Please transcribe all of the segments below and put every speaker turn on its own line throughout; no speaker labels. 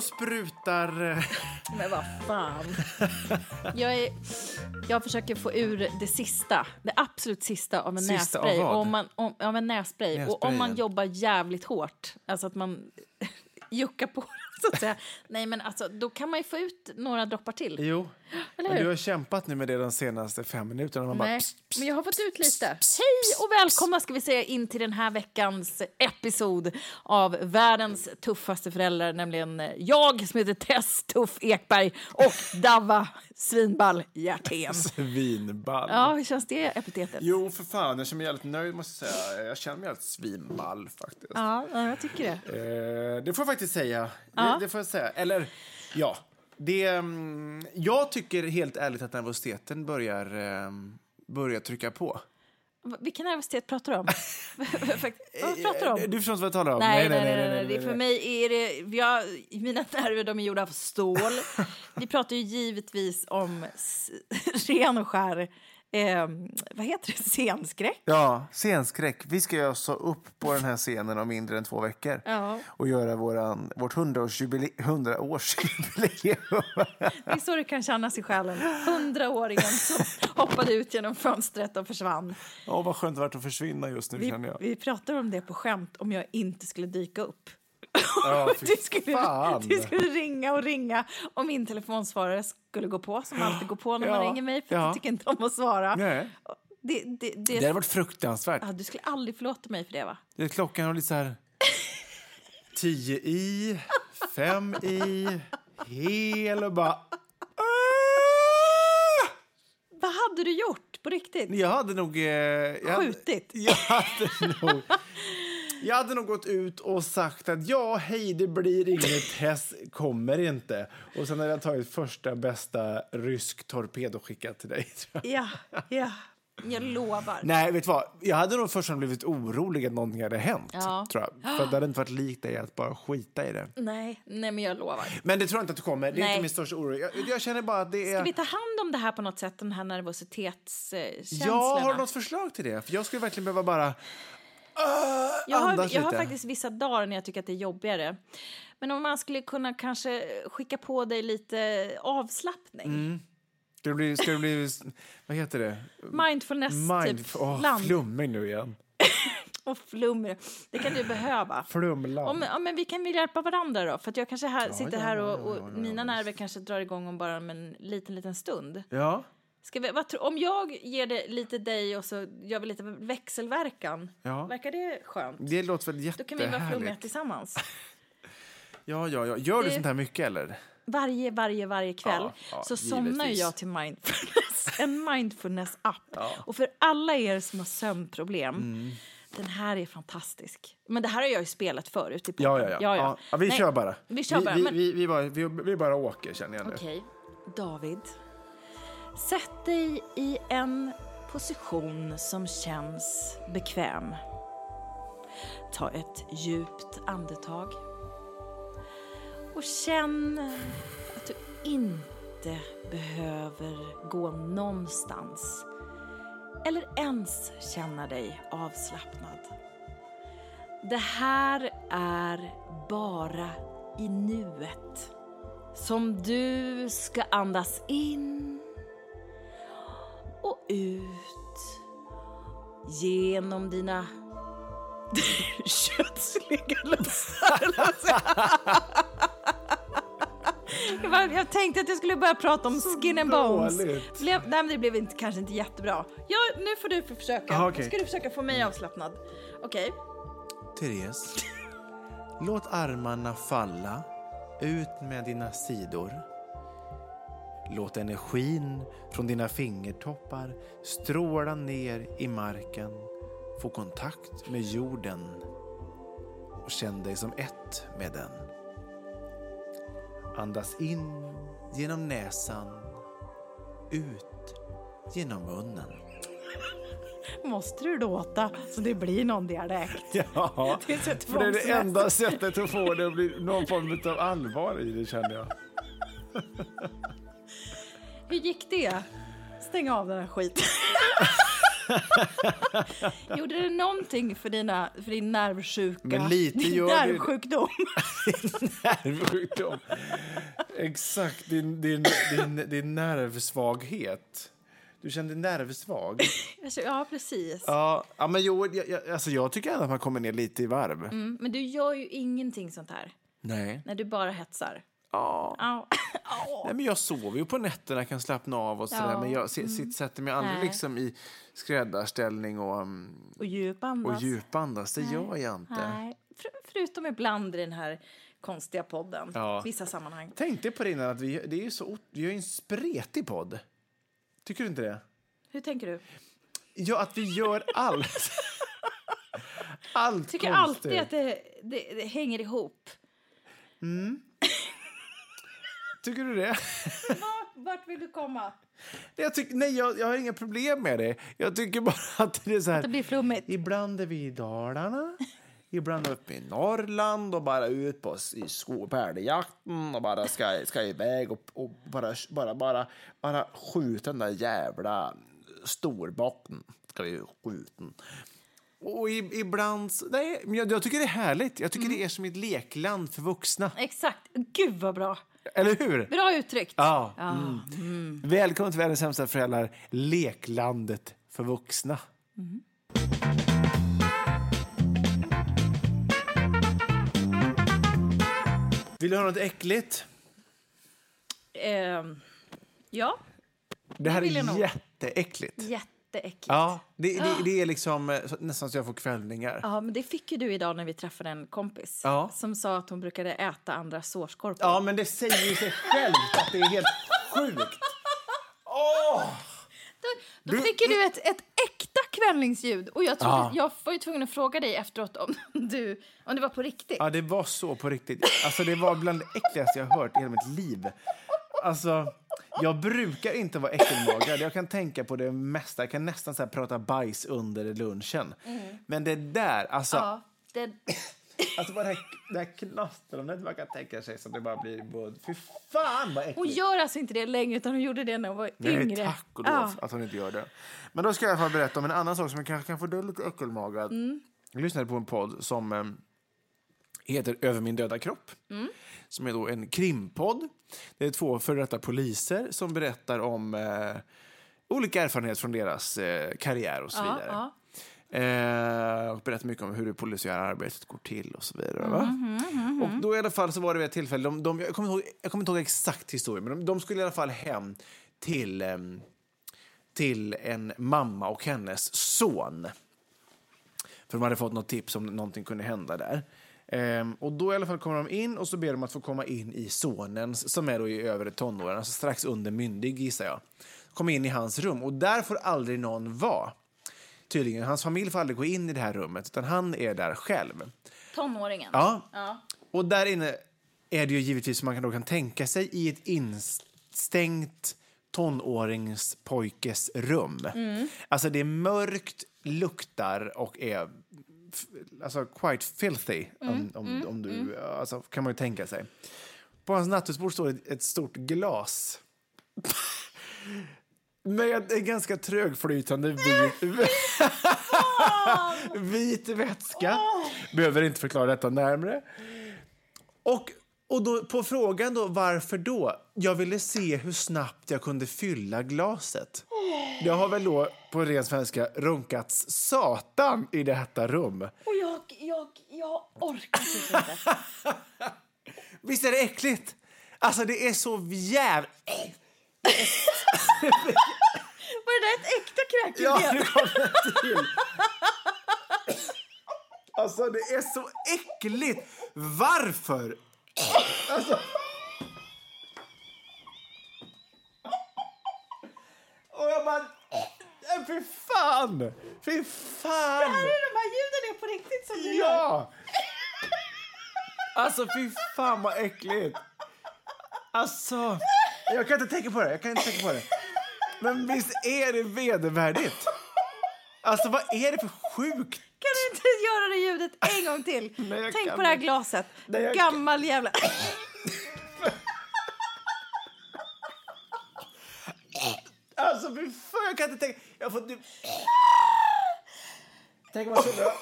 Och sprutar... eh,
Men vad fan. Jag, är, jag försöker få ur det sista, det absolut sista av en
Sista
nässpray.
av vad?
Om man, om, av en nässpray. Och om man
Nässprayen.
jobbar jävligt hårt, alltså att man juckar på så att säga. Nej men alltså, då kan man ju få ut några droppar till.
Jo, men du har kämpat nu med det de senaste fem minuterna. Man bara,
Nej,
pst, pst.
men jag har fått ut lite. Hej och välkomna ska vi säga in till den här veckans episod av världens tuffaste föräldrar, nämligen jag som heter Tess Tuff Ekberg och Dava Svinball Hjertén.
Svinball.
Ja, hur känns det epitetet?
Jo, för fan. Jag känner mig jävligt nöjd, måste jag säga. Jag känner mig jävligt svinball, faktiskt.
Ja, ja, jag tycker det.
Eh, det får jag faktiskt säga.
Ja.
Det, det får jag säga. Eller, ja. Det, mm, jag tycker helt ärligt att nervositeten börjar, eh, börjar trycka på.
Vilken nervositet pratar du om? Vad pratar du om?
Du förstår inte vad jag talar om?
Nej, nej, nej, nej, nej. Är för mig är det... Jag, mina nerver de är gjorda av stål. Vi pratar ju givetvis om ren och skär... Eh, vad heter det? Scenskräck?
Ja, scenskräck. Vi ska ju så upp på den här scenen om mindre än två veckor
Ja.
och göra våran, vårt 100-årsjubileum. 100-årsjubileum.
Det är så det kan kännas i själen. Hundraåringen som hoppade ut genom fönstret och försvann.
Åh, vad skönt det varit att försvinna just nu,
Vi,
känner jag.
vi pratar om det på skämt om jag inte skulle dyka upp.
Fy
Du skulle, du skulle ringa och ringa och min telefonsvarare skulle gå på, som alltid går på när man
Ja,
ringer mig för
ja.
jag tycker inte om att svara.
Nej.
Det, det, det,
Det hade varit fruktansvärt.
ja, du skulle aldrig förlåta mig för det, va?
Det är klockan var lite så här... Tio i, fem i, hel och bara...
Vad hade du gjort på riktigt?
Jag hade nog... Eh, jag hade-
Skjutit?
Jag hade nog... Jag hade nog gått ut och sagt att ja, hej, det blir inget häst, kommer inte. Och sen hade jag tagit första bästa rysk torped och skickat till dig.
Ja, ja. Jag lovar.
Nej, vet du vad? Jag hade nog först blivit orolig att någonting hade hänt.
Ja.
Tror jag. För det hade inte varit likt dig att bara skita i det.
Nej, nej, men jag lovar.
Men det tror jag inte att du kommer. Det är
Nej.
inte min största oro. Jag, jag känner bara att det är...
Ska vi ta hand om det här på något sätt, den här nervositetskänslorna?
Ja, har du något förslag till det? För jag skulle verkligen behöva bara...
Jag har, jag har faktiskt vissa dagar när jag tycker att det är jobbigare. Men om man skulle kunna kanske skicka på dig lite avslappning.
Mm. Ska det bli... Ska det bli vad heter det?
Mindfulness,
Mind...
typ. Land
flummig nu igen.
och flummer. Det kan du behöva.
Flumland.
Om, ja, men vi kan väl hjälpa varandra då? För jag kanske här, sitter
ja,
här
ja,
och, och
ja, ja,
mina nerver kanske drar igång om bara en liten, liten stund.
Ja.
Vi, vad, om jag ger det lite dig och så gör vi lite växelverkan,
Ja.
verkar det skönt?
Det låter väl
Då kan vi vara flummiga
jättehärligt.
tillsammans.
Ja, ja, ja. Gör du
Det-
sånt här mycket eller?
Varje, varje, varje kväll
Ja, ja,
så somnar jag till mindfulness, en mindfulness-app. Och för alla er som har sömnproblem,
Mm.
den här är fantastisk. Men det här har jag ju spelat förut i
Ja,
podden.
ja, ja. ja. ja vi
Nej,
kör bara.
Vi kör bara.
Vi,
men...
vi, vi, bara, vi, bara åker, känner jag nu.
Okej, David. Sätt dig i en position som känns bekväm. Ta ett djupt andetag. Och känn att du inte behöver gå någonstans eller ens känna dig avslappnad. Det här är bara i nuet som du ska andas in och ut genom dina kötsliga lustar. Jag, tänkte att jag skulle börja prata om skin and bones.
dåligt.
Blev, nej, men det blev inte, kanske inte jättebra. Ja, nu får du försöka.
Aha, okej.
Ska du försöka få mig avslappnad? Okej.
Therese, låt armarna falla ut med dina sidor. Låt energin från dina fingertoppar stråla ner i marken, få kontakt med jorden och känn dig som ett med den. Andas in genom näsan, ut genom munnen.
Måste du låta så det blir någon dialekt?
Ja,
Det är
det är det enda sättet att få det att bli någon form av allvar i det känner jag.
Hur gick det? Stäng av den här skiten. Gjorde det någonting för, dina, för din nervsjuka?
Men lite
din
gör det-
nervsjukdom?
Nervsjukdom. Exakt, din, din, din, din nervsvaghet. Du kände nervsvag?
ja, precis.
Ja, ja men jo, jag, jag, alltså jag tycker ändå att man kommer ner lite i varv.
Mm, men du gör ju ingenting sånt här.
Nej.
När du bara hetsar.
Ja.
Au. Au.
Nej, men jag sover ju på nätterna, kan slappna av och sådär.
Ja.
Men jag si- sitt, sätter mig aldrig
Nej.
liksom i skräddarställning och, um,
Och djupandas.
och djupandas. Det gör jag inte.
Nej. För, förutom ibland i den här konstiga podden.
Ja.
Vissa sammanhang.
Tänkte på det innan att vi, det är ju så, vi har ju en spretig podd. Tycker du inte det?
Hur tänker du?
Ja, att vi gör allt. allt
Tycker
konstigt.
alltid att det, det, det hänger ihop.
Tycker du det?
Vart vill du komma?
Jag, tycker, nej, jag, jag har inga problem med det. Jag tycker bara att det är så här...
Det blir flummigt.
Ibland är vi i Dalarna, ibland uppe i Norrland och bara ut på älgjakten och bara ska, ska iväg och, och bara, bara, bara, bara skjuta den där jävla storbocken. Ska vi skjuta. Och ibland... Nej, men jag, jag tycker det är härligt. Jag tycker det är som ett lekland för vuxna.
Exakt. Gud vad bra.
Eller hur?
Bra uttryckt.
Ja. Mm. Välkommen till Världens sämsta föräldrar, leklandet för vuxna. Vill du ha något äckligt?
Ehm, ja,
Det här är jätteäckligt.
Jätteäckligt.
Ja, det, det, det är liksom eh, nästan så jag får kvällningar.
Ja, men det fick ju du idag när vi träffade en kompis
Ja.
som sa att hon brukade äta andra sårskorpor.
Ja, men det säger ju sig självt att det är helt sjukt. Åh!
Då fick ju du ett, ett äkta kvällningsljud och jag, trodde,
Ja.
jag var ju tvungen att fråga dig efteråt om, du, om det var på riktigt.
Ja, det var så på riktigt. Alltså, det var bland det äckligaste jag hört i hela mitt liv. Alltså, jag brukar inte vara äckelmagad. Jag kan tänka på det mesta. Jag kan nästan så prata bajs under lunchen. Men det där, alltså,
Ja, det,
alltså bara det här, det här knastrandet man kan tänka sig så det bara blir både... Fy fan vad äckligt!
hon gör alltså inte det längre utan hon gjorde det när hon var
Nej,
yngre.
tack och lov
Ja.
att hon inte gör det. Men då ska jag i berätta om en annan sak som jag kanske kan få dig lite äckelmagad.
Mm.
Jag lyssnade på en podd som eh, heter Över min döda kropp.
Mm.
Som är då en krimpodd. Det är två före detta poliser som berättar om eh, olika erfarenheter från deras eh, karriär och så
Ja,
vidare.
ja.
Eh, och berättar mycket om hur det polisiära arbetet går till och så vidare. Va?
Mm,
Och då i alla fall så var det vid ett tillfälle, de, de, jag, kommer ihåg, jag kommer inte ihåg exakt historia, men de, de skulle i alla fall hem till, till en mamma och hennes son. För de hade fått något tips om någonting kunde hända där. Ehm, och då i alla fall kommer de in och så ber de att få komma in i sonens, som är då i övre tonåren, alltså strax under myndig gissar jag. Kommer in i hans rum och där får aldrig någon vara. Tydligen, hans familj får aldrig gå in i det här rummet utan han är där själv.
Tonåringen.
Ja.
Ja.
Och där inne är det ju givetvis som man kan, då kan tänka sig i ett instängt tonåringspojkes rum. Alltså det är mörkt, luktar och är alltså quite filthy. Om, om, om du, alltså, kan man ju tänka sig. På hans nattduksbord står ett, ett stort glas. Med en ganska trögflytande vin. Vit vätska. Behöver inte förklara detta närmare. Och, och då, på frågan då, varför då? Jag ville se hur snabbt jag kunde fylla glaset. Jag har väl då på ren svenska runkats satan i detta rum.
Och jag, jag, jag orkar typ inte.
Visst är det äckligt? Alltså det är så jävla...
Var det där ett äkta kräkljud?
Ja, nu det till. Alltså det är så äckligt. Varför? Alltså... Bara... Nej, Fy fan! Fy fan!
de här ljuden är på riktigt som du gör.
Ja! Alltså, fy fan vad äckligt. Alltså, jag kan inte tänka på det. Jag kan inte tänka på det. Men visst är det vedervärdigt? Alltså, vad är det för sjukt?
Kan du inte göra det ljudet en gång till?
Nej,
Tänk på det här glaset.
Nej,
Gammal jävla...
Alltså, fy fan, jag kan inte tänka... Jag får typ... Tänk om man skulle...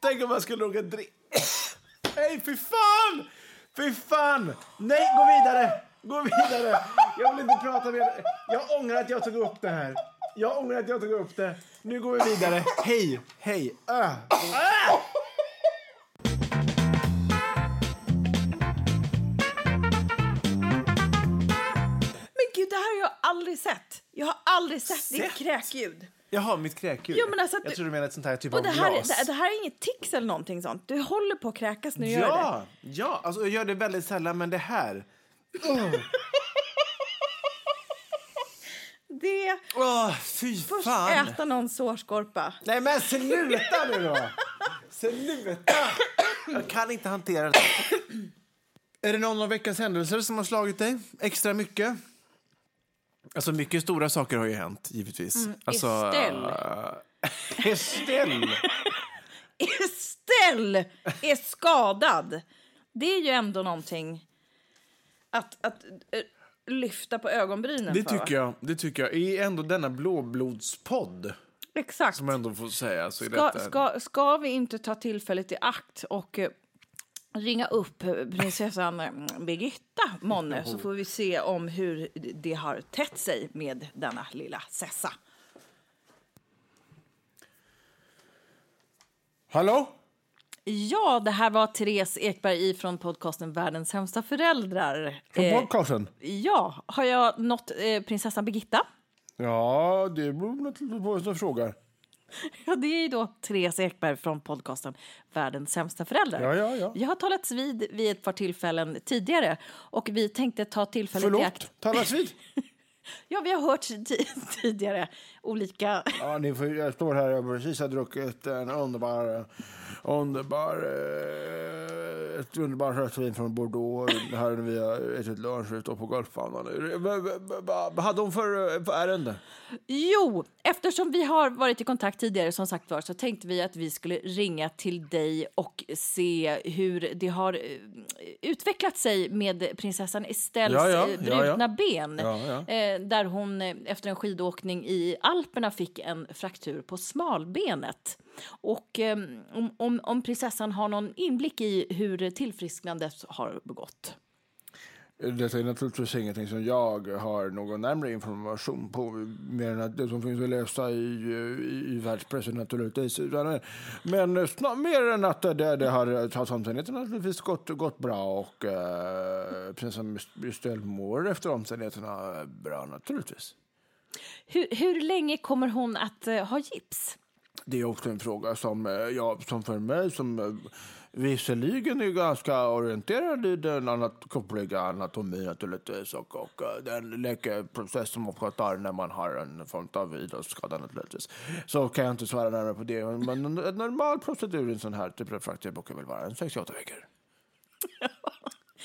Tänk om man skulle råka dricka... Nej, fy fan! Fy fan! Nej, gå vidare! Gå vidare! Jag vill inte prata mer. Jag ångrar att jag tog upp det här. Jag ångrar att jag tog upp det. Nu går vi vidare. Hej, hej. Äh. Äh!
Sett. Jag har aldrig sett, ditt
Sett?
kräkljud.
Jaha, mitt kräkljud.
Jo, men alltså att
jag
du-
tror du menar ett sånt här typ
Och
av
det här,
glas.
det, det här är inget tics eller någonting sånt. Du håller på att kräkas när du gör det.
Ja, ja alltså, jag gör det väldigt sällan, men det här...
Det
Åh, fy
först
fan!
äta någon sårskorpa.
Nej, men sluta nu då! Sluta! Jag kan inte hantera det. Är det någon av veckans händelser som har slagit dig extra mycket? Alltså, mycket stora saker har ju hänt, givetvis. alltså,
Estelle.
äh, Estelle!
Estelle är skadad. Det är ju ändå någonting att, att eh, lyfta på ögonbrynen
Det
för.
tycker jag. Det tycker jag. I ändå denna blåblodspodd,
Exakt.
som ändå får säga, så
Ska,
detta...
ska, ska vi inte ta tillfället i akt och eh, ringa upp eh, prinsessan eh, Birgitta månne så får vi se om hur det har tätt sig med denna lilla sessa.
Hallå?
Ja, det här var Therese Ekberg från podcasten Världens sämsta föräldrar.
Från
Eh,
podcasten?
ja, har jag nått eh, prinsessan Birgitta?
Ja, det beror på vem som frågar.
Ja, det är ju då Therese Ekberg från podcasten Världens sämsta föräldrar.
Ja, ja, ja.
Vi har talats vid vid ett par tillfällen tidigare och vi tänkte ta tillfället i akt.
Förlåt, talas vid.
Ja, vi har hört ti- tidigare olika...
Ja, ni får, jag står här och precis har druckit en underbar, underbar, eh, ett underbart rödvin från Bordeaux. Här när vi har ätit lunch ute på golfbanan. Vad- hade hon för, eh, för ärende?
Jo, eftersom vi har varit i kontakt tidigare som sagt var så tänkte vi att vi skulle ringa till dig och se hur det har eh, utvecklat sig med prinsessan Estelles
Ja, ja,
brutna
ja.
ben. Där hon efter en skidåkning i Alperna fick en fraktur på smalbenet. Och eh, om, om, om prinsessan har någon inblick i hur tillfrisknandet har gått.
Detta är naturligtvis ingenting som jag har någon närmare information på mer än att det som finns att läsa i, i, i världspressen naturligtvis. Men snar, mer än att det, det har omständigheterna naturligtvis gått, gått bra och eh, prinsessan Estelle mår efter omständigheterna bra naturligtvis.
Hur, hur länge kommer hon att eh, ha gips?
Det är också en fråga som, eh, ja, som för mig som eh, visserligen är ganska orienterad i den anat kroppsliga anatomin naturligtvis och, och eh, den läkeprocess som också tar när man har en form av idrottsskada naturligtvis. Så kan jag inte svara närmare på det. Men en normal procedur i en sån här typ av brukar väl vara en 68 veckor.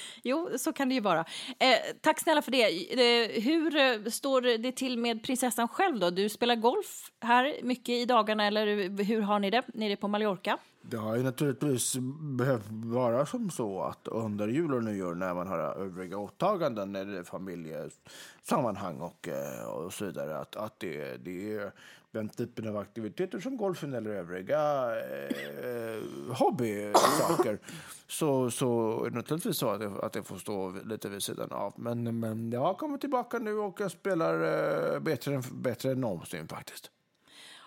Jo, så kan det ju vara. Eh, tack snälla för det. Eh, hur eh, står det till med prinsessan själv då? Du spelar golf här mycket i dagarna eller hur har ni det nere på Mallorca?
Det har ju naturligtvis behövt vara som så att under jul och nyår när man har övriga åtaganden, när det är familjesammanhang och, eh, och så vidare, att, att det, det är den typen av aktiviteter som golfen eller övriga eh, eh hobbysaker så, så är det naturligtvis så att det, att det får stå lite vid sidan av. Men, men jag har kommit tillbaka nu och jag spelar eh, bättre, bättre än någonsin faktiskt.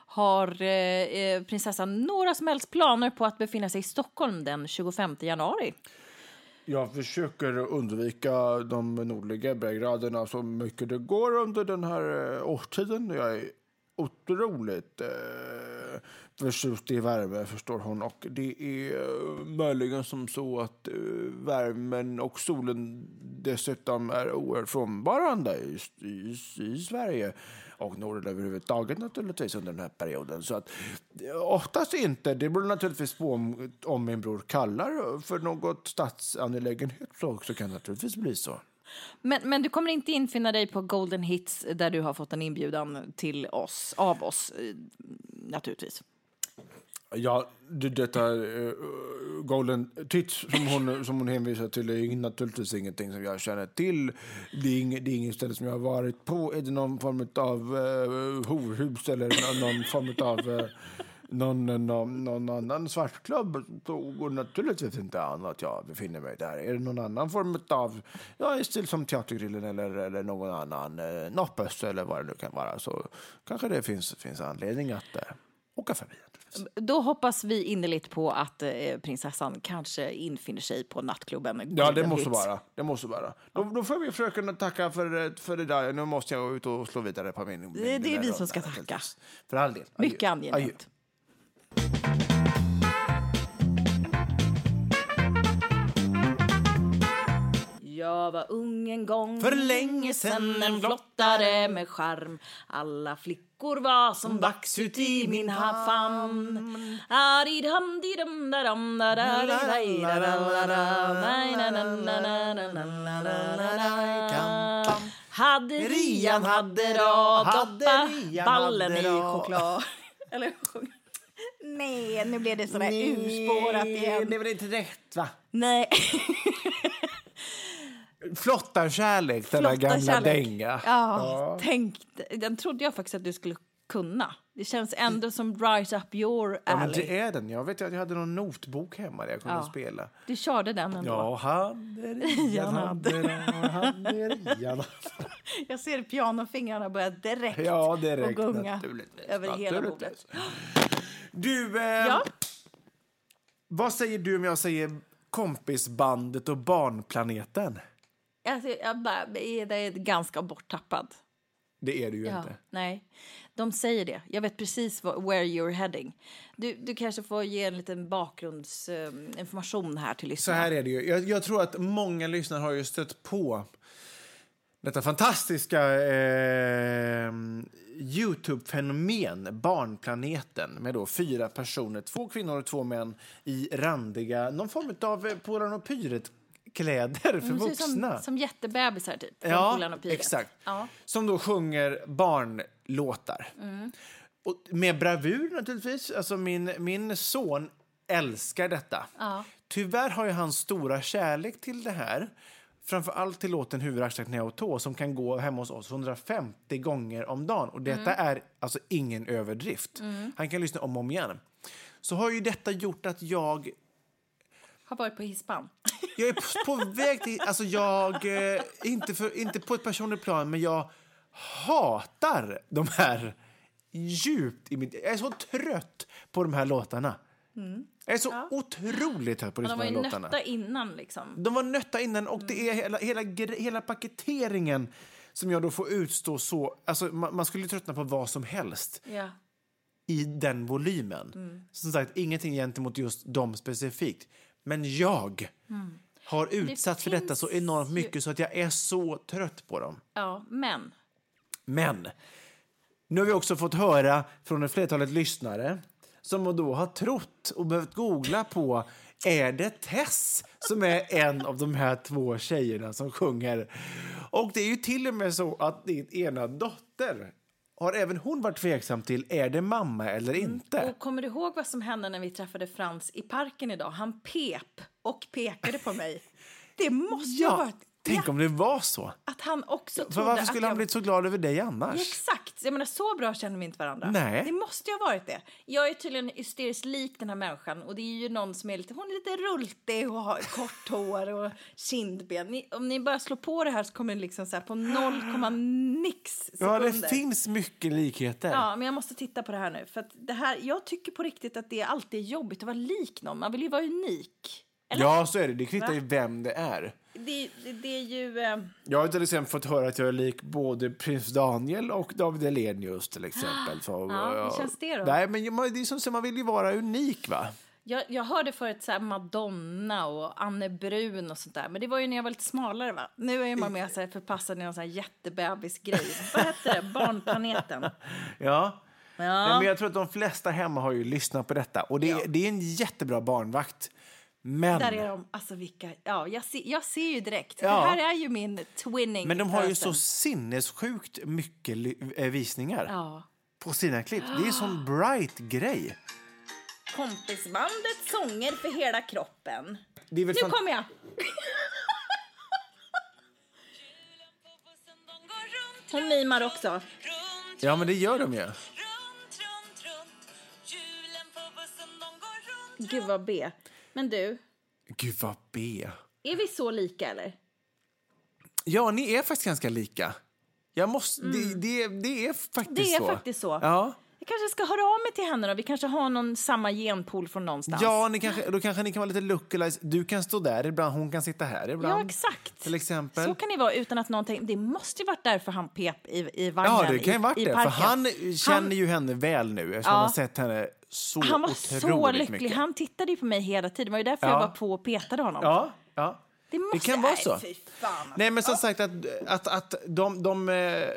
Har eh, eh, prinsessan några som helst planer på att befinna sig i Stockholm den 25 januari?
Jag försöker undvika de nordliga berggraderna så mycket det går under den här eh, årstiden. Jag är otroligt eh, förtjust i värme, förstår hon. Och det är eh, möjligen som så att eh, värmen och solen dessutom är oerhört frånvarande i, i, i Sverige och Norden överhuvudtaget naturligtvis under den här perioden. Så att, eh, oftast inte. Det beror naturligtvis på om, om min bror kallar för något statsangelägenhet så, också kan det naturligtvis bli så.
Men, men du kommer inte infinna dig på Golden Hits där du har fått en inbjudan till oss, av oss naturligtvis?
Ja, det, detta uh, Golden Tits som hon, som hon hänvisar till är naturligtvis ingenting som jag känner till. Det är, ing, det är inget ställe som jag har varit på. Är det någon form av uh, horhus eller någon form av uh, någon, någon, någon annan svartklubb så går det naturligtvis inte an att jag befinner mig där. Är det någon annan form av, ja, stil som Teatergrillen eller, eller någon annan eh, Noppes eller vad det nu kan vara så kanske det finns, finns anledning att eh, åka förbi.
Då hoppas vi innerligt på att eh, prinsessan kanske infinner sig på nattklubben.
Ja, det måste vara. Det måste vara. Då, då får vi fröken tacka för, för det där. Nu måste jag ut och slå vidare på min... min
det, det är vi som ska tacka.
För all del.
Mycket angenämt. Jag var ung en gång
För länge sen
En flottare med charm Alla flickor var som vax ut i min famn Hade Rian hade rad Doppa ballen i choklad Eller Nej, nu blev det sådär urspårat igen.
Det väl inte rätt, va?
Nej.
Flottarkärlek, den där gamla
kärlek.
dänga.
Ja, ja. Tänk, den trodde jag faktiskt att du skulle kunna. Det känns ändå som right up your alley.
Ja, men det är den. Jag vet att jag hade någon notbok hemma där jag kunde
Ja.
spela.
Du körde den ändå.
Ja, hade Rian, hade Rian, hade Rian.
Jag ser pianofingrarna börja direkt
Ja,
och
direkt.
gunga
Naturligtvis.
över hela bordet.
Du, eh,
Ja.
vad säger du om jag säger kompisbandet och barnplaneten?
Alltså, jag bara, är det ganska borttappad.
Det är du ju
Ja,
inte.
nej, de säger det. Jag vet precis vad, where you're heading. Du, du kanske får ge en liten bakgrundsinformation här till
Så
lyssnarna.
här är det ju. Jag, jag tror att många lyssnare har ju stött på detta fantastiska eh, Youtube-fenomen, Barnplaneten, med då fyra personer, två kvinnor och två män i randiga, någon form av eh, Polarn och Pyret-kläder för vuxna.
Som, som jättebebisar, typ.
Ja, exakt.
Ja.
Som då sjunger barnlåtar.
Mm.
Och med bravur naturligtvis. Alltså min, min son älskar detta.
Ja.
Tyvärr har ju han stora kärlek till det här. Framför allt till låten Huvud, axlar, knä och tå som kan gå hemma hos oss 150 gånger om dagen. Och detta
Mm.
är alltså ingen överdrift. Han kan lyssna om och om igen. Så har ju detta gjort att jag
Har varit på hispan.
jag är på, väg till... Alltså jag, eh, inte, för, inte på ett personligt plan, men jag hatar de här djupt i mitt... Jag är så trött på de här låtarna. Jag är så otroligt trött på
Mm. Men
de
de
här
var ju
låtarna.
nötta innan, liksom.
De var nötta innan och det är hela, hela, gre- hela paketeringen som jag då får utstå så... Alltså man, man skulle tröttna på vad som helst
Ja.
i den volymen.
Mm.
Som sagt, ingenting gentemot just dem specifikt. Men jag har utsatts för detta
Mm.
så enormt
ju-
mycket så att jag är så trött på dem.
ja, men...
Men nu har vi också fått höra från ett flertalet lyssnare som då har trott och behövt googla på är det Tess som är en av de här två tjejerna som sjunger? Och det är ju till och med så att din ena dotter har även hon varit tveksam till är det mamma eller inte.
Och kommer du ihåg vad som hände när vi träffade Frans i parken idag? Han pep och pekade på mig. Det måste ju ha
Ja,
varit...
tänk
Ja,
om det var så.
att han också
För
trodde
varför
att
skulle han
jag...
blivit så glad över dig annars?
Exakt! Jag menar, så bra känner vi inte varandra.
Nej.
Det måste ju ha varit det. Jag är tydligen hysteriskt lik den här människan och det är ju någon som är lite, hon är lite rultig och har kort hår och kindben. Ni, om ni bara slår på det här så kommer det liksom så på 0,nix
Ja,
sekunder.
det finns mycket likheter.
Ja, men jag måste titta på det här nu. För det här, jag tycker på riktigt att det alltid är jobbigt att vara lik någon. Man vill ju vara unik. Eller?
Ja, så är det. Det kvittar ju vem det är.
Det, det, det är ju... Eh,
Jag har till exempel fått höra att jag är lik både prins Daniel och David Hellenius till exempel. Så,
Ja, hur känns det då?
Nej, men det är som så man vill ju vara unik va?
jag, jag hörde förut så Madonna och Anne Brun och sånt där. Men det var ju när jag var lite smalare va? Nu är man mer så här förpassad i någon sån här jättebebisgrej. Vad heter det? Barnplaneten.
Ja.
Ja.
men jag tror att de flesta hemma har ju lyssnat på detta. Och det,
Ja.
det är en jättebra barnvakt. Men,
Där är de. Alltså vilka... Ja, jag, ser, jag ser ju direkt.
Ja.
Det här är ju min twinning
men de har ju så sinnessjukt mycket eh, visningar
Ja.
på sina klipp. Det är en sån bright grej.
Kompisbandet sånger för hela kroppen. Nu kommer jag! Hon mimar också.
Ja, men det gör de ju.
Gud vad B. Men du,
Gud vad B.
är vi så lika eller?
Ja, ni är faktiskt ganska lika. Jag måste, det, det, det är faktiskt
Mm. Det är
så.
faktiskt så.
Ja.
Jag kanske ska höra av mig till henne då. Vi kanske har någon samma genpool från någonstans.
Ja, ni kanske, då kanske ni kan vara lite lookalikes. Du kan stå där ibland, hon kan sitta här ibland.
Ja, exakt.
Till exempel.
Så kan det vara utan att någon tänker, det måste ju varit därför han pep i, i vagnen
Ja, det kan ju varit det. För han känner ju henne väl nu eftersom
Ja.
han har sett henne så
han var så lycklig.
mycket.
Han tittade ju på mig hela tiden. Det var ju därför
Ja.
jag var på och petade honom.
Ja, ja.
Det, måste,
kan vara så. Nej, men som sagt att, att, att de, de eh, är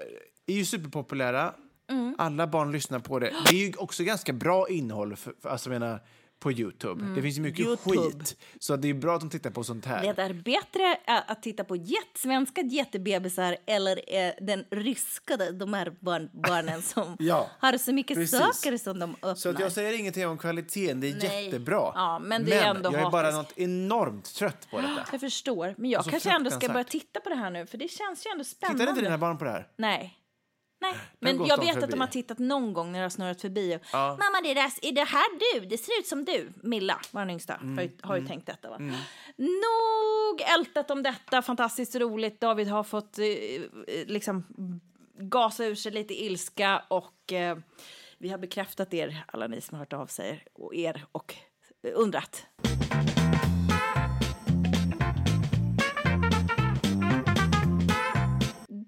ju superpopulära.
Mm.
Alla barn lyssnar på det. Det är ju också ganska bra innehåll för, för, alltså, menar, på Youtube. Det finns ju mycket
Mm. YouTube.
skit. Så det är bra att de tittar på sånt här.
Det är bättre att titta på jätt, svenska jättebebisar eller den ryska, de här barn, barnen som
Ja,
har så mycket
precis.
saker som de öppnar.
Så att jag säger ingenting om kvaliteten, det är
Nej.
jättebra.
Ja, men det är ändå
jag är bara något enormt trött på detta.
Jag förstår, men jag
Alltså,
kanske ändå ska börja titta på det här nu, för det känns ju ändå spännande.
Tittar inte dina barn på det här?
Nej. Nej, men jag vet att
förbi.
de har tittat någon gång när det har snurrat förbi. Och,
Ja.
Mamma, det är, det- är det här du? Det ser ut som du. Milla, den yngsta,
Mm,
har, ju, har ju tänkt detta. Va? Nog ältat om detta, fantastiskt roligt. David har fått eh, eh, liksom gasa ur sig lite ilska och eh, vi har bekräftat er, alla ni som har hört av sig, och er och undrat.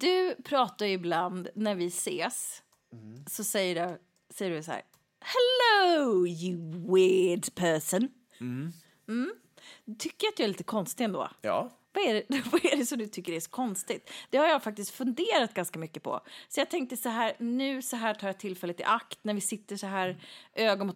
Du pratar ju ibland när vi ses, så säger du, säger du så här, Hello you weird person. Mm. Tycker att jag är lite konstig ändå.
Ja.
Vad är, det, vad är det som du tycker är så konstigt? Det har jag faktiskt funderat ganska mycket på. Så jag tänkte så här, nu så här tar jag tillfället i akt när vi sitter så här ögon mot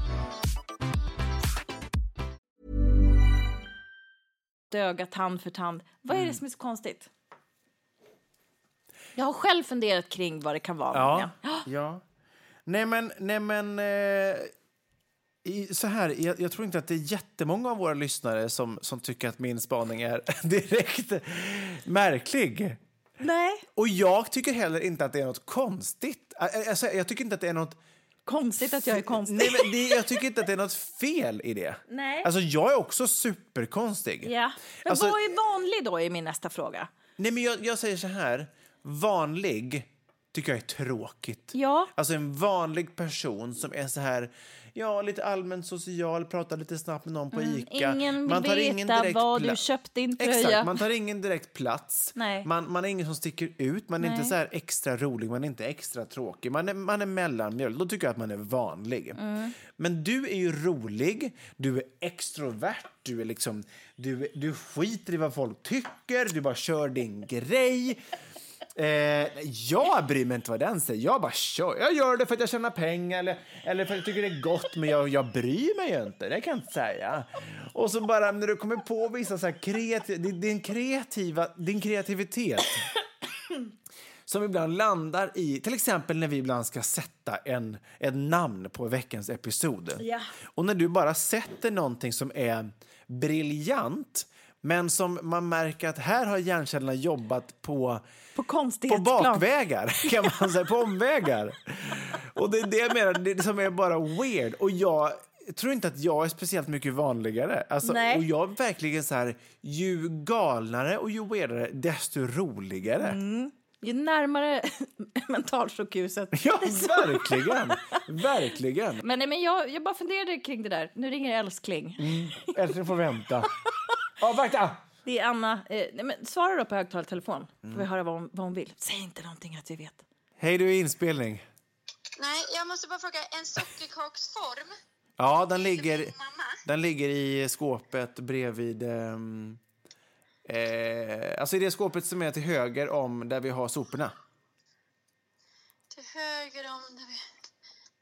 Öga tand för tand. Vad
Mm.
är det som är så konstigt? Jag har själv funderat kring vad det kan vara.
Ja. ja. Nej, men... Nej, men eh, i, så här, jag, jag tror inte att det är jättemånga av våra lyssnare som, som tycker att min spaning är direkt märklig.
Nej.
Och jag tycker heller inte att det är något konstigt. Alltså, jag tycker inte att det är något...
Konstigt att jag är konstig.
Nej, men det, jag tycker inte att det är något fel i det.
Nej.
Alltså, jag är också superkonstig.
Ja. Men
Alltså-
vad är vanlig då, är min nästa fråga.
Nej, men jag, jag säger så här. Vanlig tycker jag är tråkigt.
Ja.
Alltså en vanlig person som är så här, ja, lite allmänt social, pratar lite snabbt med någon på Ica.
Mm, Ingen
Man tar ingen direkt
vad du köpt din tröja.
Exakt, man tar ingen direkt plats.
Nej.
Man, man är ingen som sticker ut, man är inte
Nej.
så här extra rolig, man är inte extra tråkig. Man är, man är mellanmjölk, då tycker jag att man är vanlig.
Mm.
Men du är ju rolig, du är extrovert, du är liksom, du, du skiter i vad folk tycker, du bara kör din grej. Eh, jag bryr mig inte vad den säger. Jag bara kör. Jag gör det för att jag tjänar pengar eller, eller för att jag tycker det är gott, men jag, jag bryr mig ju inte. Det kan jag inte säga. Och så bara när du kommer på vissa så här kreativ, din, kreativa, din kreativitet som ibland landar i, till exempel när vi ibland ska sätta en, en namn på veckans episod.
Ja.
Och när du bara sätter någonting som är briljant men som man märker att här har hjärncellerna jobbat på
På
på bakvägar, kan man säga. På omvägar. Och det är det jag menar, det som är bara weird. Och jag tror inte att jag är speciellt mycket vanligare. Alltså, och jag är verkligen så här, ju galnare och ju weirdare, desto roligare.
Mm. Ju närmare mentalsjukhuset.
Ja, verkligen. verkligen.
Men, nej, men jag, jag bara funderade kring det där. Nu ringer älskling.
Älskling får vänta. Ja, vakta!
Det är Anna. Eh, nej, men svara då på högtalartelefon.
Mm.
Får vi höra vad hon, vad hon vill. Säg inte någonting att vi vet.
Hej, du är inspelning.
Nej, jag måste bara fråga. En sockerkaksform?
Ja, den ligger, den ligger i skåpet bredvid... ehm, eh, alltså i det skåpet som är till höger om där vi har soporna.
Till höger om där vi...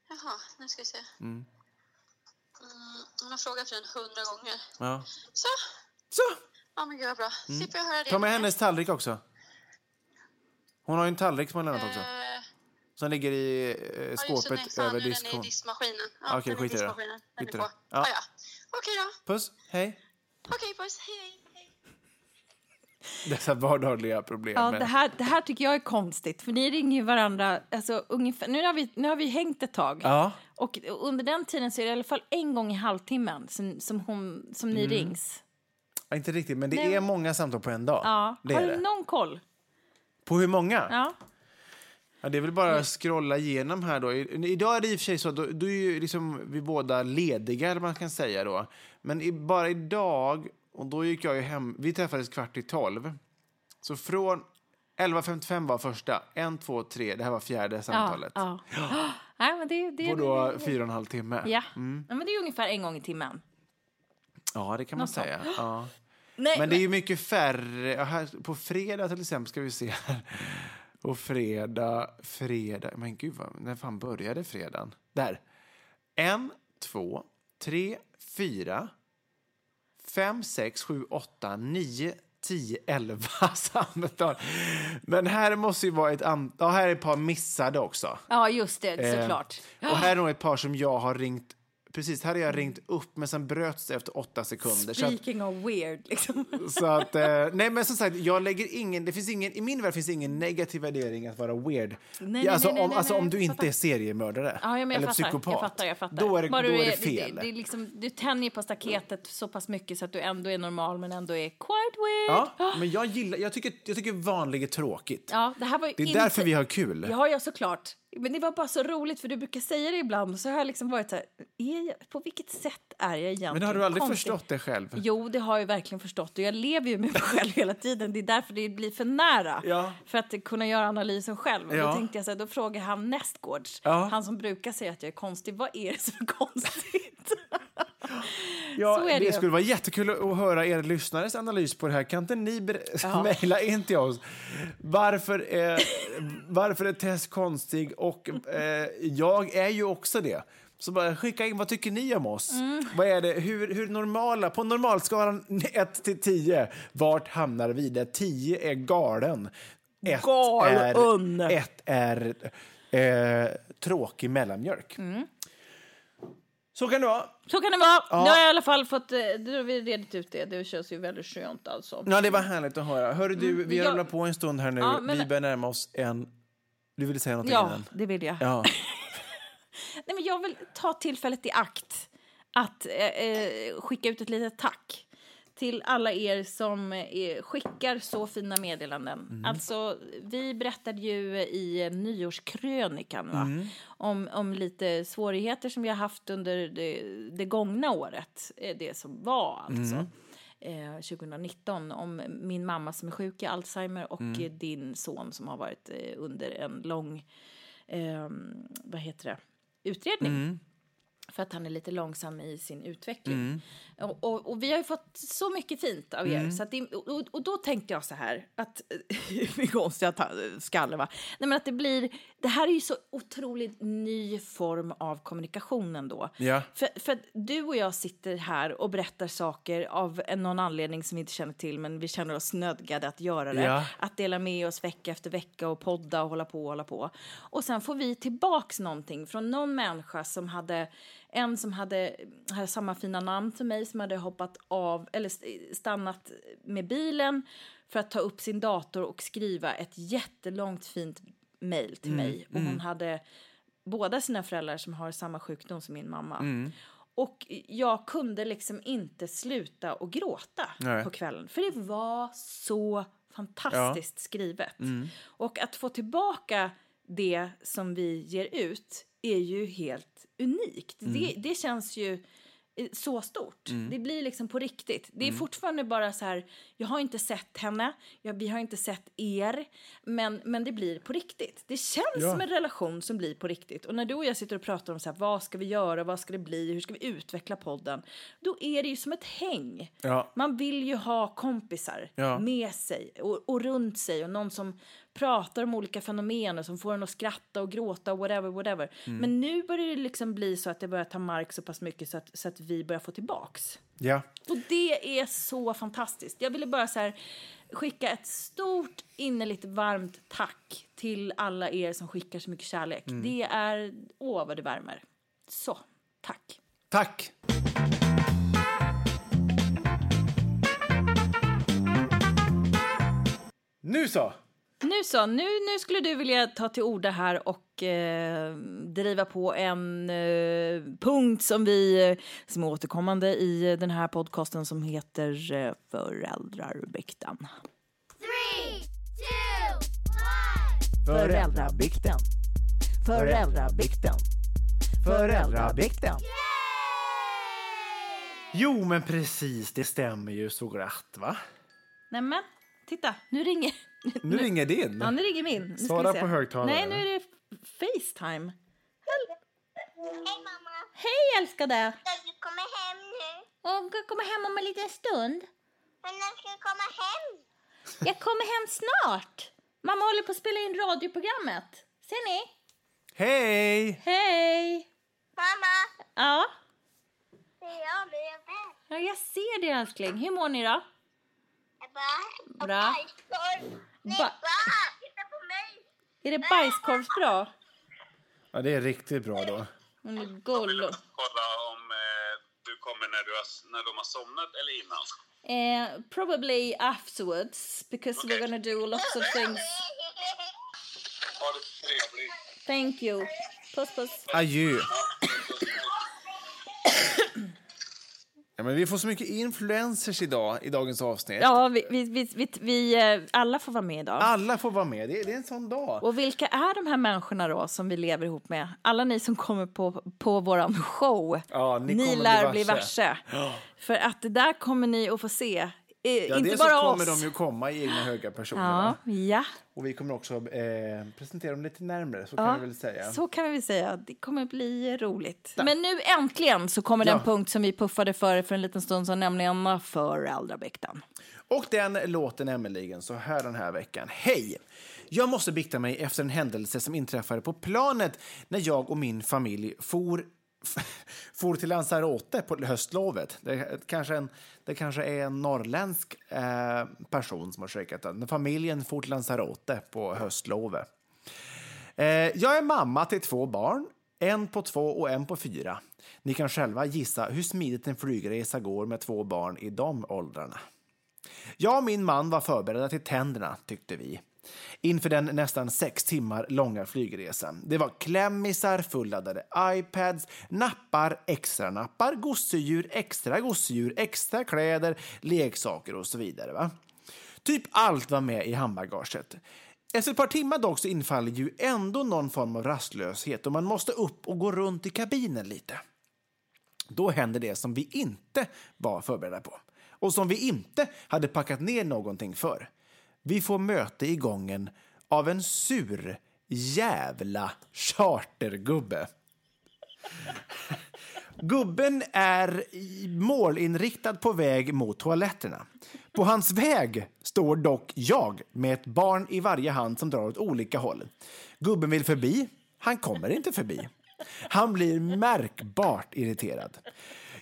Jaha, nu ska vi se. Mm. hon har frågat den hundra gånger.
Ja.
Så,
Så,
ja men gud vad bra. Slipper jag höra det.
ta med hennes tallrik också. Hon har ju en tallrik som hon har lämnat också.
Eh,
Som ligger i eh,
ja, just det,
skåpet över
är den
diskon.
i diskmaskinen. Ja,
Ja, okej,
den är i
skit i det.
diskmaskinen. Den
Skit
är
i
på.
det.
Ja.
Ja.
ja. Okej då.
Puss, hej.
Okej, puss. Hej, hej.
Dessa vardagliga problem.
Ja, det, här, det här tycker jag är konstigt. För ni ringer ju varandra. Alltså, ungefär, nu, har vi, nu har vi hängt ett tag.
Ja.
Och under den tiden så är det i alla fall en gång i halvtimmen som, som, hon, som
Mm.
ni rings.
Inte riktigt, men det
Nej.
är många samtal på en dag.
Ja.
Det
har
är
du
det.
någon koll?
På hur många?
Ja.
Ja, det är väl bara att scrolla igenom här då. I- Idag är det i och för sig så, då, då är ju liksom vi båda lediga, eller man kan säga då. Men i, bara idag, och då gick jag ju hem, vi träffades kvart i tolv. Så från 11.55 var första, en, två, tre, det här var fjärde samtalet.
Ja. ja. Nej, men det, det,
På då fyra och en halv timme.
Ja. ja, men det är ungefär en gång i timmen.
Ja, det kan man
Något
säga. Ja.
Nej,
Men det är ju mycket färre. Här, på fredag till exempel ska vi se här. Och fredag, fredag. Men gud, vad, när fan började fredagen? Där. En, två, tre, fyra, fem, sex, sju, åtta, nio, tio, elva samtal. Men här måste ju vara ett an- Ja, här är ett par missade också.
Ja, just det,
Eh,
såklart.
Och här är nog ett par som jag har ringt Precis, här har jag ringt upp men sen bröts det efter åtta sekunder. Så att,
Speaking of weird, liksom.
så att, eh, nej men som sagt, jag lägger ingen, det finns ingen, i min värld finns det ingen negativ värdering att vara weird.
nej,
Ja, alltså,
nej,
om, alltså om du inte är seriemördare
Ja,
eller
fattar,
psykopat.
Jag fattar, jag fattar.
Då är, det-
Bara
då
du
är det fel.
Det, det är liksom, du tänjer på staketet så pass mycket så att du ändå är normal men ändå är quite weird.
ja, men jag gillar, jag tycker, jag tycker vanlig är tråkigt.
Ja, det här var
Det är
inte-
därför vi har kul.
Ja, ja, såklart. Men det var bara så roligt för du brukar säga det ibland så har jag liksom varit så här, är jag, på vilket sätt är jag egentligen
Men har du aldrig
konstig?
förstått det själv?
Jo, det har jag verkligen förstått och jag lever ju med mig själv hela tiden. Det är därför det blir för nära.
Ja.
För att kunna göra analysen själv. Och
Ja.
Då tänkte jag så här, då frågar han nästgårds,
Ja.
han som brukar säga att jag är konstig, vad är det som är konstigt?
Ja,
det
det skulle vara jättekul att höra er lyssnares analys på det här. Kan inte ni mejla in till oss? Varför är, varför är Tess konstig? Och eh, jag är ju också det. Så bara skicka in, vad tycker ni om oss?
Mm.
Vad är det, hur, hur normala, på normalskalan 1 till 10, vart hamnar vi? Där 10 är galen. 1
Galen.
är, ett är eh, tråkig mellanmjölk.
Mm.
Så kan det vara.
Så kan det vara. Nu har jag i alla fall fått, eh, då har vi redit ut det. Det känns ju väldigt skönt alltså.
Ja, det var härligt att höra. Hörru du, vi har
jag-
hållit på en stund här nu.
Ja, men-
Vi börjar närma oss en... Du ville säga någonting
Ja,
innan?
det vill jag.
Ja.
Nej, men jag vill ta tillfället i akt att eh, eh, skicka ut ett litet tack till alla er som eh, skickar så fina meddelanden. Alltså, vi berättade ju i eh, nyårskrönikan va? om, om lite svårigheter som vi har haft under det, det gångna året. eh, Det som var alltså. Eh, 2019 om min mamma som är sjuk i Alzheimer och eh, din son som har varit eh, under en lång eh, vad heter det, utredning. För att han är lite långsam i sin utveckling. Och, och, och vi har ju fått så mycket fint av er. Så att det, och, och då tänkte jag så här, att, hur konstigt ta- skalle va? Nej men att det blir, det här är ju så otroligt ny form av kommunikation ändå.
Ja.
För, för att du och jag sitter här och berättar saker av någon anledning som vi inte känner till men vi känner oss nödgade att göra det.
Ja.
Att dela med oss vecka efter vecka och podda och hålla på och hålla på. Och sen får vi tillbaks någonting från någon människa som hade en som hade, hade samma fina namn som mig som hade hoppat av eller st- stannat med bilen för att ta upp sin dator och skriva ett jättelångt fint mejl till mig. Och hon hade båda sina föräldrar som har samma sjukdom som min mamma. Och jag kunde liksom inte sluta att gråta
Nej.
på kvällen. För det var så fantastiskt skrivet. Och att få tillbaka det som vi ger ut är ju helt unikt. Det, det känns ju eh, så stort. Det blir liksom på riktigt. Det är fortfarande bara så här, jag har inte sett henne, jag, vi har inte sett er, men, men det blir på riktigt. Det känns
Ja.
som en relation som blir på riktigt. Och när du och jag sitter och pratar om så här, vad ska vi göra, vad ska det bli, hur ska vi utveckla podden? Då är det ju som ett häng.
Ja.
Man vill ju ha kompisar
Ja.
med sig och, och runt sig och någon som pratar om olika fenomen och som får en att skratta och gråta och whatever, whatever.
Mm.
Men nu börjar det liksom bli så att det börjar ta mark så pass mycket så att, så att vi börjar få tillbaks.
ja.
Och det är så fantastiskt. Jag ville bara så här skicka ett stort innerligt varmt tack till alla er som skickar så mycket kärlek.
Mm.
Det är, åh vad det värmer. Så, tack.
Tack! Nu så!
Nu så, nu, nu skulle du vilja ta till orda här och eh, driva på en eh, punkt som vi, eh, som är återkommande i den här podcasten som heter eh, Föräldrarbikten.
Three, two, one.
Föräldrabikten. Föräldrabikten. Föräldrabikten.
Jo, men precis, det stämmer ju så glatt, va?
Nämen, titta, nu ringer...
Nu ringer din.
Ja, nu ringer min. Nu
Svara på högtalare.
Nej, nu är det Facetime.
Hej mamma.
Hej älskade!
Ska du komma hem nu?
Jag ska komma hem om en liten stund.
Men när ska du komma hem?
Jag kommer hem snart. Mamma håller på att spela in radioprogrammet. Ser ni?
Hej!
Mamma,
Hej! Ja,
det är jag lever.
ja jag ser det älskling. Hur mår ni då?
Jag bara,
Bra.
bajskorv. Nej,
Ba-
titta på mig.
Är det bajskorvsbra?
Ja, det är riktigt bra då.
Hon är gull.
kolla om eh, du kommer när, du har, när de har somnat eller innan.
Eh, probably afterwards because we're gonna do lots of things.
Ha det trevligt.
Thank you. Puss puss.
Adjö. Ja, men vi får så mycket influencers idag i dagens avsnitt.
Ja, vi, vi, vi, vi, eh, alla får vara med idag.
Alla får vara med. Det är, det är en sån dag.
Och vilka är de här människorna då som vi lever ihop med? Alla ni som kommer på, på våran show.
Ja, ni
ni
kommer bli
lär bli
varse.
varse. För att det där kommer ni att få se.
Ja,
inte
dels
bara
så kommer
oss.
de ju komma i egna höga personer.
Ja, ja.
Och vi kommer också eh, presentera dem lite närmare, så
Ja,
kan vi väl säga.
Så kan vi väl säga. Det kommer bli roligt. Men nu äntligen så kommer
Ja.
den punkt som vi puffade för för en liten stund sedan, nämligen föräldrabikten.
Och den låter nämligen så här den här veckan. Hej! Jag måste bikta mig efter en händelse som inträffade på planet när jag och min familj for, for till Lanzarote på höstlovet. Det kanske, en, det kanske är en norrländsk eh, person som har skickat den. Familjen for till Lanzarote på höstlovet. Eh, jag är mamma till två barn, en på två och en på fyra. Ni kan själva gissa hur smidigt en flygresa går med två barn i de åldrarna. Jag och min man var förberedda till tänderna, tyckte vi. Inför den nästan sex timmar långa flygresan. Det var klämmisar, fulladdade iPads, nappar, extra nappar, gosedjur, extra gosedjur, extra kläder, leksaker och så vidare. Va? Typ allt var med i handbagaget. Efter ett par timmar dock så infaller ju ändå någon form av rastlöshet och man måste upp och gå runt i kabinen lite. Då händer det som vi inte var förberedda på och som vi inte hade packat ner någonting för. Vi får möte i gången av en sur jävla chartergubbe. Gubben är målinriktad på väg mot toaletterna. På hans väg står dock jag med ett barn i varje hand som drar åt olika håll. Gubben vill förbi. Han kommer inte förbi. Han blir märkbart irriterad.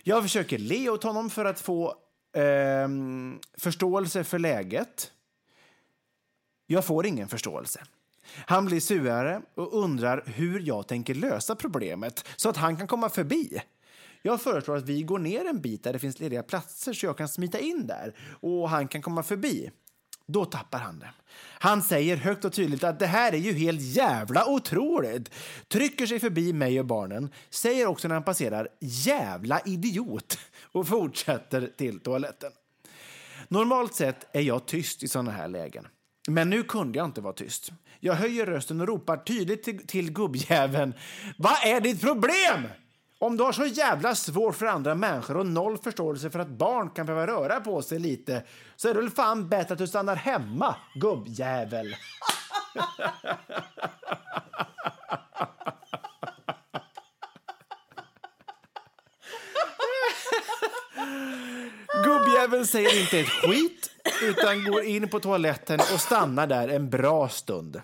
Jag försöker le åt honom för att få eh, förståelse för läget. Jag får ingen förståelse. Han blir surare och undrar hur jag tänker lösa problemet så att han kan komma förbi. Jag föreslår att vi går ner en bit där det finns lediga platser så jag kan smita in där och han kan komma förbi. Då tappar han det. Han säger högt och tydligt att det här är ju helt jävla otroligt. Trycker sig förbi mig och barnen, säger också när han passerar jävla idiot och fortsätter till toaletten. Normalt sett är jag tyst i såna här lägen. Men nu kunde jag inte vara tyst. Jag höjer rösten och ropar tydligt till, till gubbjäveln. Vad är ditt problem? Om du har så jävla svårt för andra människor och noll förståelse för att barn kan behöva röra på sig lite så är det väl fan bättre att du stannar hemma, gubbjävel. Gubbjäveln säger inte ett skit utan går in på toaletten och stannar där en bra stund.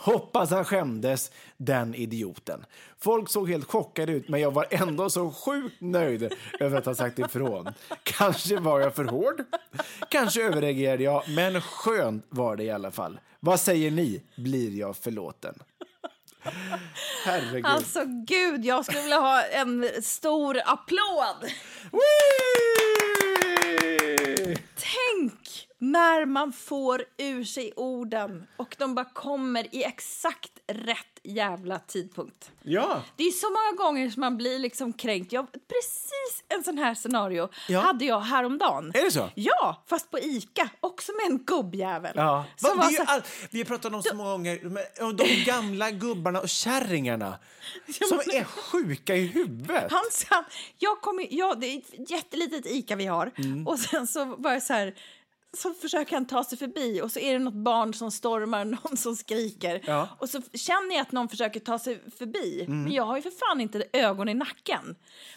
Hoppas han skämdes, den idioten. Folk såg helt chockade ut, men jag var ändå så sjukt nöjd över att ha sagt ifrån. Kanske var jag för hård, kanske överreagerade jag, men skönt var det i alla fall. Vad säger ni? Blir jag förlåten? Herregud.
Alltså gud, jag skulle vilja ha en stor applåd. Tänk! När man får ur sig orden och de bara kommer i exakt rätt jävla tidpunkt.
Ja.
Det är så många gånger som man blir liksom kränkt. Jag, precis en sån här scenario
Ja.
hade jag häromdagen.
Är det så?
Ja, fast på Ica. Också med en gubbjävel.
Ja. Va, det
så
all, vi har pratat om så många gånger, de, om de gamla gubbarna och kärringarna som är sjuka i huvudet.
Han sa, jag kommer, ja, det är ett jättelitet Ica vi har.
Mm.
Och sen så var jag så här, så försöker han ta sig förbi och så är det något barn som stormar, någon som skriker.
Ja.
Och så känner jag att någon försöker ta sig förbi,
Mm.
men jag har ju för fan inte ögon i nacken.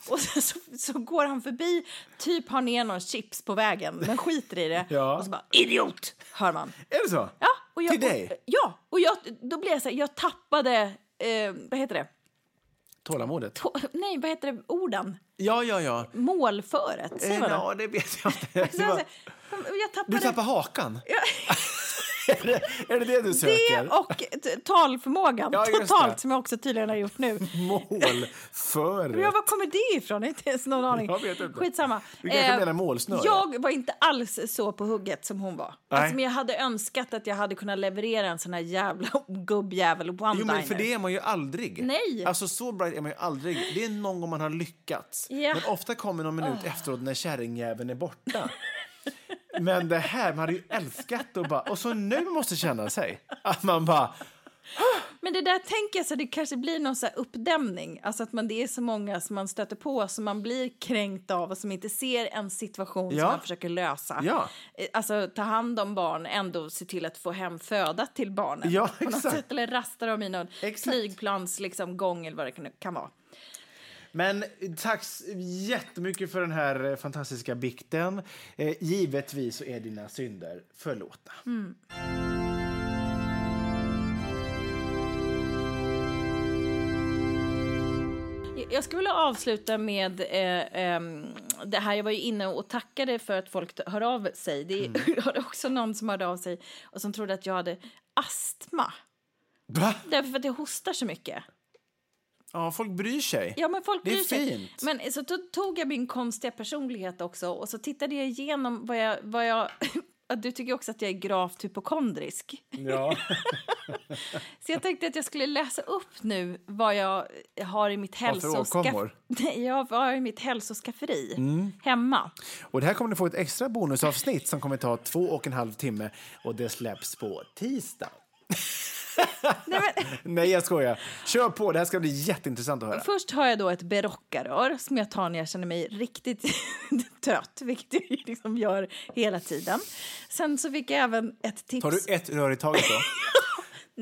Och sen så, så går han förbi, typ har ner någon chips på vägen, men skiter i det.
Ja.
Och så bara, idiot, hör man.
Är det så?
Ja, och jag,
Till dig?
Och, ja, och jag, då blev jag så här, jag tappade, eh, vad heter det?
Tålamodet.
To- nej, vad heter det, orden?
Ja, ja, ja.
Målföret, säger
Eh,
man
ja, det vet jag inte.
Jag, tappade...
du tappade hakan? är, det, är det det du söker?
Det och talförmågan
Ja,
totalt, som jag också tydligen har gjort nu.
Mål för...
Jag, var kommer det ifrån? Inte ens någon aning.
Jag vet inte.
Skitsamma.
Du kanske
Eh,
menar målsnöre?
Jag var inte alls så på hugget som hon var.
Nej.
Alltså, men jag hade önskat att jag hade kunnat leverera en sån här jävla gubbjävel one
Jo, men för det är man ju aldrig.
Nej.
Alltså så bra är man ju aldrig. Det är någon gång man har lyckats.
Ja.
Men ofta kommer någon minut efteråt när kärringjäveln är borta. Men det här, man hade ju älskat att bara... Och så nu måste känna sig. Att man bara...
Men det där tänker jag så det kanske blir någon så uppdämning. Alltså att man, det är så många som man stöter på som man blir kränkt av och som inte ser en situation
Ja.
som man försöker lösa.
Ja.
Eh, Alltså ta hand om barn, ändå se till att få hem föda till barnen.
Ja, exakt.
sätt. Eller rasta dem i någon
Exakt.
flygplans liksom, gång eller vad det kan, kan vara.
Men tack jättemycket för den här eh, fantastiska bikten. Eh, givetvis så är dina synder förlåtna.
Jag skulle vilja avsluta med eh, ehm, det här. Jag var ju inne och tackade för att folk hör av sig. Det hade också någon som hörde av sig och som trodde att jag hade astma.
Va?
Därför att jag hostar så mycket.
Ja, folk bryr sig.
Ja, men folk
Det är
bryr sig.
fint.
Men så to- tog jag min konstiga personlighet också och så tittade jag igenom vad jag... Vad jag du tycker också att jag är gravt hypokondrisk.
Ja.
Så jag tänkte att jag skulle läsa upp nu vad jag har i mitt
Vad för
hälsoskaff...
åkommor?
Nej, jag har i mitt hälsoskafferi
Mm.
hemma.
Och det här kommer ni få ett extra bonusavsnitt som kommer ta två och en halv timme och det släpps på tisdag. Nej, jag skojar. Kör på, det här ska bli jätteintressant att höra.
Först har jag då ett berockarör som jag tar när jag känner mig riktigt trött, vilket jag liksom gör hela tiden. Sen så fick jag även ett tips.
Tar du ett rör i taget då?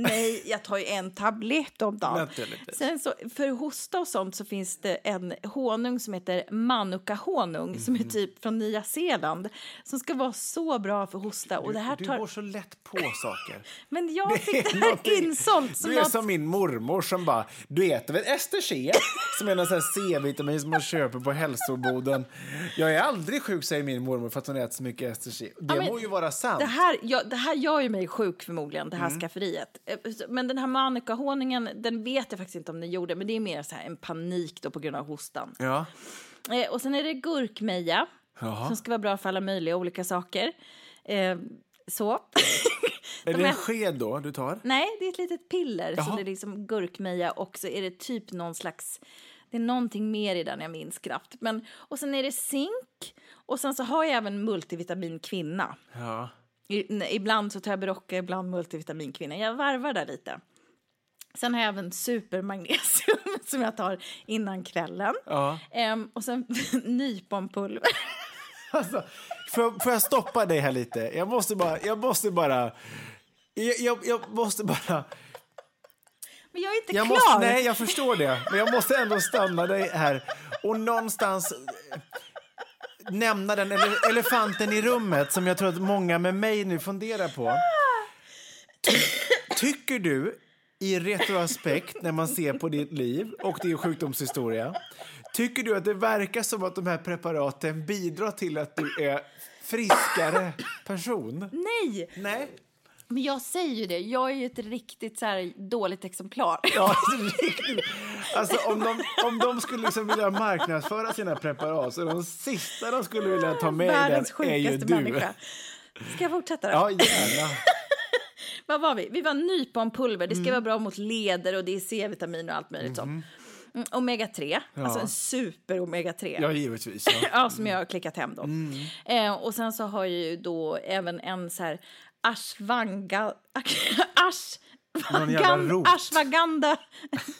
Nej, jag tar ju en tablett om dagen. Sen så, för hosta och sånt så finns det en honung som heter manuka-honung som
Mhm.
är typ från Nya Zeeland som ska vara så bra för hosta. Och det här
Du
tar...
går så lätt på saker.
Men jag fick det här
någonting-
insålt som
Du är
något...
som min mormor som bara, du äter väl Ester C? Som är någon C-vitamin som man köper på hälsoboden. Jag är aldrig sjuk, säger min mormor, för att hon äter så mycket Ester C. Det
Ja, men
må ju vara sant.
Det här, ja, det här gör ju mig sjuk förmodligen, det här
Mm.
skafferiet. Eh, Men den här manuka-honungen, den vet jag faktiskt inte om den gjorde, men det är mer så här en panik då på grund av hostan.
Ja.
Eh, och sen är det gurkmeja
Jaha.
som ska vara bra för alla möjliga olika saker. Eh, så.
Är
De
det en
är-
sked då du tar?
Nej, det är ett litet piller. Så
Jaha.
det är liksom gurkmeja och så är det typ någon slags... Det är någonting mer i den jag minns knappt. Men, och sen är det zink och sen så har jag även multivitamin kvinna.
Ja.
Ibland så tar jag Berocca, ibland multivitamin kvinna. Jag varvar där lite. Sen har jag även supermagnesium som jag tar innan kvällen.
Ja.
Ehm, och sen nyponpulver.
Alltså, får, får jag stoppa dig här lite? Jag måste bara... Jag måste bara... Jag, jag, jag måste bara...
Men jag är inte
Jag
klar!
måste, nej, jag förstår det. Men jag måste ändå stanna dig här och någonstans nämna den ele elefanten i rummet som jag tror att många med mig nu funderar på. Ty tycker du i retroaspekt när man ser på ditt liv och din sjukdomshistoria tycker du att det verkar som att de här preparaten bidrar till att du är friskare person?
Nej!
Nej.
Men jag säger ju det, jag är ju ett riktigt så dåligt exemplar.
Ja, riktigt. Alltså, om, de, om de skulle liksom vilja marknadsföra sina preparat så de sista de skulle vilja ta med
Världens
den är ju du.
människa. Ska jag fortsätta då?
Ja, gärna.
Vad var vi? Vi var nyponpulver. Det ska vara bra mot leder och det är C-vitamin och allt möjligt sånt. Mm, omega 3,
Ja.
alltså en super omega 3.
Ja, givetvis. Ja.
Ja, som jag har klickat hem då.
Mm.
Eh, och sen så har jag ju då även en så här ashwanga...
Någon jävla rot.
ashwagandha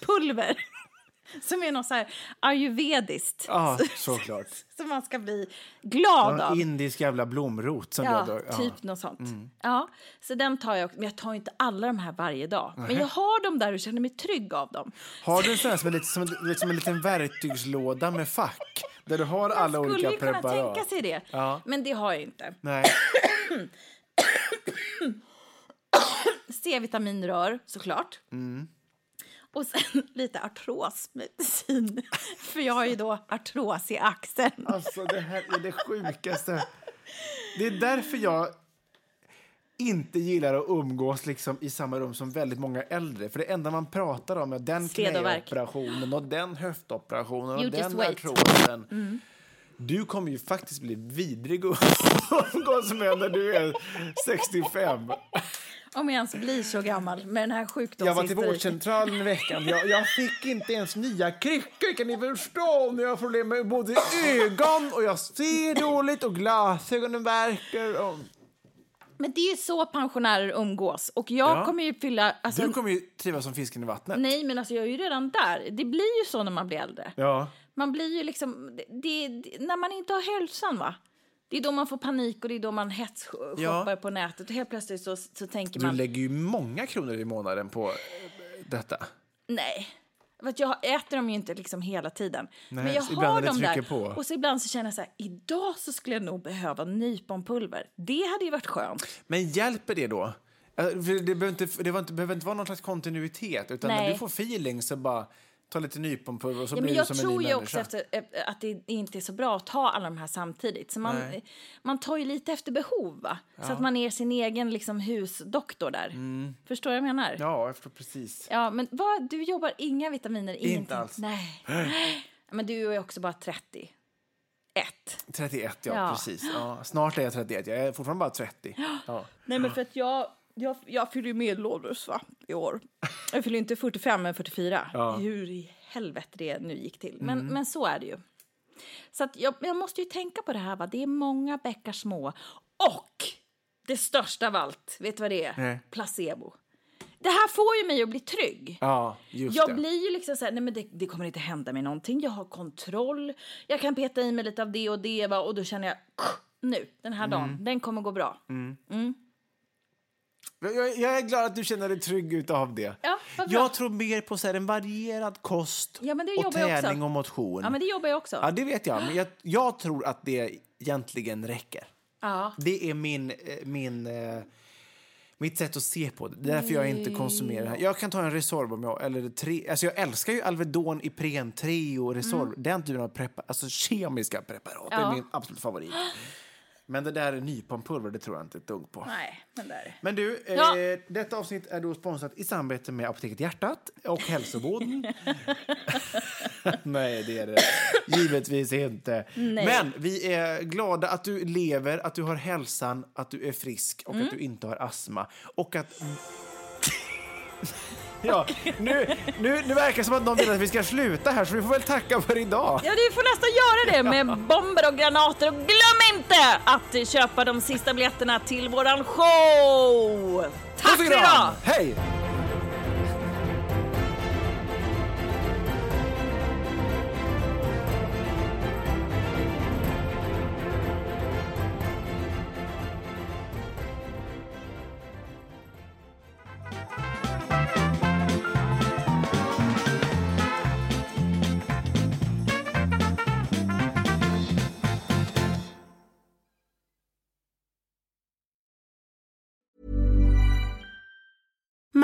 pulver. Som är något så här ayurvediskt.
Ja, såklart.
Som man ska bli glad av.
Någon indisk jävla blomrot som
Ja,
du har.
typ något sånt.
Mm.
Ja, så den tar jag. Men jag tar inte alla de här varje dag. Men
Nähä.
jag har dem där och känner mig trygg av dem.
Har du en sån här som är lite som, som en liten verktygslåda med fack? Där du har alla
Skulle
olika
ju kunna
preparat?
tänka sig det.
Ja.
Men det har jag inte.
Nej.
C-vitaminrör såklart.
Mm.
Och sen lite artrosmedicin. För jag har ju då artros i axeln.
Alltså, det här är det sjukaste. Det är därför jag... inte gillar att umgås liksom i samma rum som väldigt många äldre. För det enda man pratar om är den knäoperationen och den höftoperationen och
You
den artrosen. Du kommer ju faktiskt bli vidrig att umgås med när du är 65.
Om jag ens blir så gammal med den här
Jag var till
sjukdomshysteriken.
vårdcentralen i veckan. Jag, jag fick inte ens nya kryckor. Kan ni förstå? Jag har problem med både ögon och jag ser dåligt och glasögonen värker. Och...
Men det är så pensionärer umgås. Och jag
Ja.
kommer ju fylla... Alltså,
Du kommer ju trivas som fisken i vattnet.
Nej, men alltså jag är ju redan där. Det blir ju så när man blir äldre.
Ja.
Man blir ju liksom... Det, det, när man inte har hälsan, va? Det är då man får panik och det är då man hetsshoppar
Ja.
på nätet. Och helt plötsligt så, så tänker
Du
man...
lägger ju många kronor i månaden på eh, detta.
Nej. För jag äter dem ju inte liksom hela tiden.
Nej,
men jag har
när
dem där.
på.
Och så ibland så känner jag så här, idag så skulle jag nog behöva nyponpulver. Det hade ju varit skönt.
Men hjälper det då? För Det behöver inte, det behöver inte vara någon slags kontinuitet. Utan när
Nej.
du får feeling så bara ta lite nyponpulver och så
Ja,
blir du
jag
som
tror
en ny
ju
människa.
också efter, eh, att det inte är så bra att ta alla de här samtidigt. Så man,
Nej.
man tar ju lite efter behov, va? Så att man är sin egen liksom, husdoktor där. Förstår du vad jag menar?
Mm. Ja, jag förstår precis.
Ja, men vad, du jobbar inga vitaminer? Ingenting.
alls.
Nej. Men du är också bara 30. Ett.
31, ja,
Ja.
precis. Ja, snart är jag 31. Jag är fortfarande bara 30. Ja.
Nej, men för att jag, jag, jag fyller ju medelålders va, i år. Jag fyller inte 45, men 44.
Ja. Mm.
Hur i helvete det nu gick till. Men, men så är det ju. Så att jag, jag måste ju tänka på det här, va? det är många bäckar små. Och det största av allt, vet du vad det är?
Nej.
Placebo. Det här får ju mig att bli trygg.
Ja, just
Jag
det.
blir ju liksom så här, nej men det, det kommer inte hända mig någonting. Jag har kontroll. Jag kan peta i mig lite av det och det va? och då känner jag nu, den här dagen,
Mm.
den kommer gå bra.
Jag, jag är glad att du känner dig trygg utav det.
Ja,
jag tror mer på så här, en varierad kost
Ja,
och träning och motion.
Ja, men det jobbar jag också.
Ja, det vet jag. Men jag, jag tror att det egentligen räcker.
Ja.
Det är min, eh, min, eh, mitt sätt att se på det. Det är därför jag inte konsumerar det här. Jag kan ta en Resorb om jag... Eller tre, alltså jag älskar ju Alvedon, Ipren, Treo, Resorb. Den typen av preparat, alltså kemiska preparat. Det
Mm. Ja.
är min absolut favorit. Men det där nyponpulver, det tror jag inte ett dugg på.
Nej, men där.
Men du,
Ja.
eh, detta avsnitt är då sponsrat i samarbete med Apoteket Hjärtat och Hälsoboden. Nej, det är det givetvis inte. Men vi är glada att du lever, att du har hälsan, att du är frisk och
Mm.
att du inte har astma. Och att... Ja, nu, nu, nu verkar det som att någon vill att vi ska sluta här, så vi får väl tacka för idag.
Ja, du får nästan göra det med bomber och granater. Och glöm inte att köpa de sista biljetterna till våran show! Tack för idag!
Hej!